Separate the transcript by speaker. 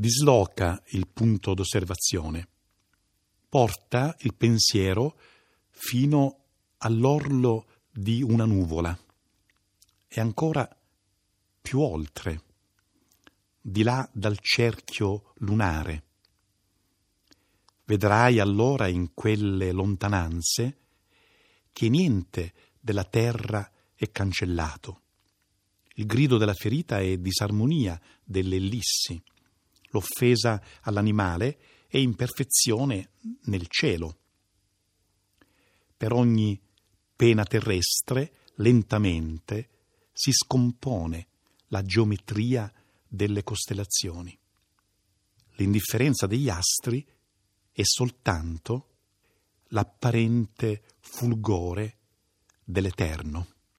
Speaker 1: disloca il punto d'osservazione, porta il pensiero fino all'orlo di una nuvola e ancora più oltre, di là dal cerchio lunare. Vedrai allora in quelle lontananze che niente della terra è cancellato. Il grido della ferita è disarmonia delle ellissi. L'offesa all'animale è imperfezione nel cielo. Per ogni pena terrestre, lentamente, si scompone la geometria delle costellazioni. L'indifferenza degli astri è soltanto l'apparente fulgore dell'Eterno.